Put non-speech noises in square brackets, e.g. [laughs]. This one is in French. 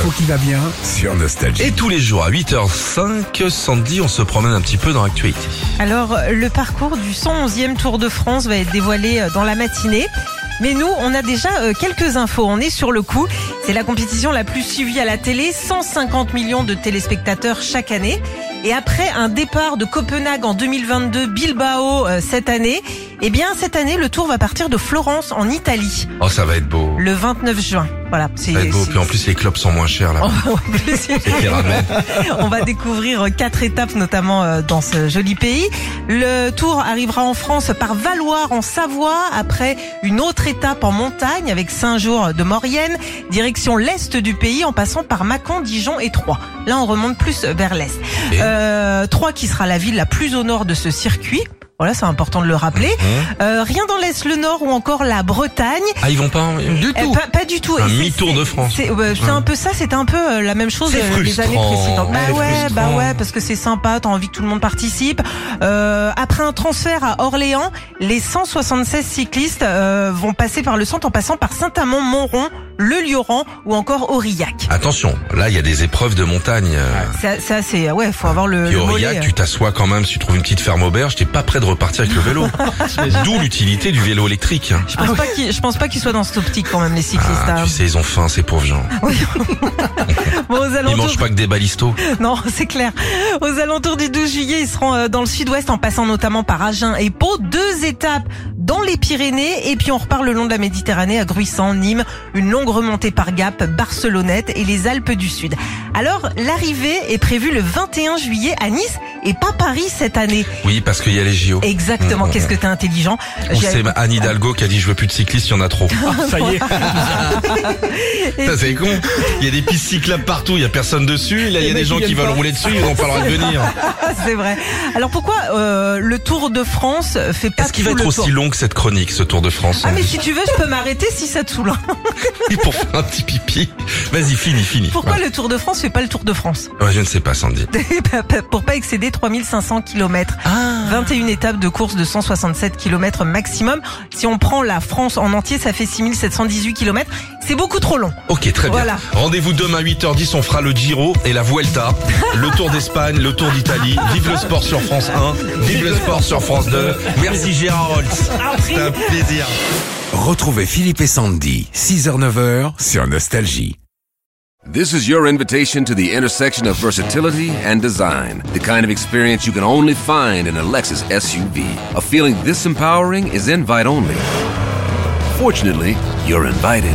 L'info qui va bien sur Nostalgie. Et tous les jours à 8h05, Sandy, on se promène un petit peu dans l'actualité. Alors, le parcours du 111e Tour de France va être dévoilé euh, dans la matinée. Mais nous, on a déjà euh, quelques infos. On est sur le coup. C'est la compétition la plus suivie à la télé. 150 millions de téléspectateurs chaque année. Et après un départ de Copenhague en 2022, Bilbao euh, cette année, eh bien cette année le tour va partir de Florence en Italie Oh, ça va être beau. le 29 juin. Voilà, Ça va être beau. Puis en plus, les clubs sont moins chers là. en plus, [laughs] ramènent. [laughs] On va découvrir quatre étapes, notamment euh, dans ce joli pays. Le tour arrivera en France par Valoir en Savoie, après une autre étape en montagne avec cinq jours de Maurienne, direction l'est du pays en passant par Mâcon, Dijon et Troyes. Là, on remonte plus vers l'est. Euh, Troyes qui sera la ville la plus au nord de ce circuit. Voilà, c'est important de le rappeler. Hum. Euh, rien dans l'est, le nord ou encore la Bretagne. Ah, ils vont pas du Eh, tout. pas, pas du tout. Un Et mi-tour de France. C'est ouais, un peu ça, c'était un peu euh, la même chose euh, les années précédentes. Bah ouais, frustrant. bah ouais, parce que c'est sympa, t'as envie que tout le monde participe. Euh, après un transfert à Orléans, les 176 cyclistes euh, vont passer par le centre en passant par Saint-Amand-Montrond, le Lioran ou encore Aurillac. Attention, là, il y a des épreuves de montagne. euh, Ça, ça c'est ouais, faut avoir le, le Aurillac, tu t'assois quand même, si tu trouves une petite ferme auberge, t'es pas prêt de repartir avec le vélo. [laughs] D'où l'utilité du vélo électrique. Je pense pas qu'il- je pense pas qu'ils soient dans cette optique quand même les cyclistes. Ah, hein. tu sais, ils ont faim, ces pauvres gens. [laughs] Bon, aux Ils alentours mangent pas que des balistos. [laughs] Non, c'est clair. Aux alentours du 12 juillet, ils seront euh, dans le sud-ouest en passant notamment par Agen et Pau. Deux étapes dans les Pyrénées et puis on repart le long de la Méditerranée à Gruissant, Nîmes, une longue remontée par Gap, Barcelonnette et les Alpes du Sud. Alors, l'arrivée est prévue le 21 juillet à Nice et pas Paris cette année. Oui, parce qu'il y a les JO. Exactement. Mmh, Qu'est-ce mmh. que t'es intelligent. Sait Anne Hidalgo qui a dit je veux plus de cyclistes, il y en a trop. [laughs] Ça y est. [laughs] Ça c'est con. Il y a des pistes cyclables partout, il y a personne dessus. Là, il y a des gens qui veulent pas. rouler dessus, ils n'ont pas le droit de venir. c'est vrai. Alors pourquoi euh, le Tour de France fait pas Est-ce qu'il va être aussi long que cette chronique, ce Tour de France Ah mais si tu veux, je peux m'arrêter si ça te saoule. [laughs] Pour faire un petit pipi. Vas-y, fini, fini. Pourquoi le Tour de France fait pas le Tour de France? Ouais, Je ne sais pas, Sandy. [laughs] Pour pas excéder 3500 km. Ah. 21 étapes de course de 167 km maximum. Si on prend la France en entier, ça fait 6718 km. C'est beaucoup trop long. Ok, très bien. Voilà. Rendez-vous demain à 8h10, on fera le Giro et la Vuelta, le Tour d'Espagne, le Tour d'Italie. Vive le sport sur France 1, vive le sport sur France 2. Merci Gérard Holtz. C'est un plaisir. Retrouvez Philippe et Sandy, 6h-9h sur Nostalgie. This is your invitation to the intersection of versatility and design. The kind of experience you can only find in a Lexus SUV. A feeling this empowering is invite only. Fortunately, you're invited.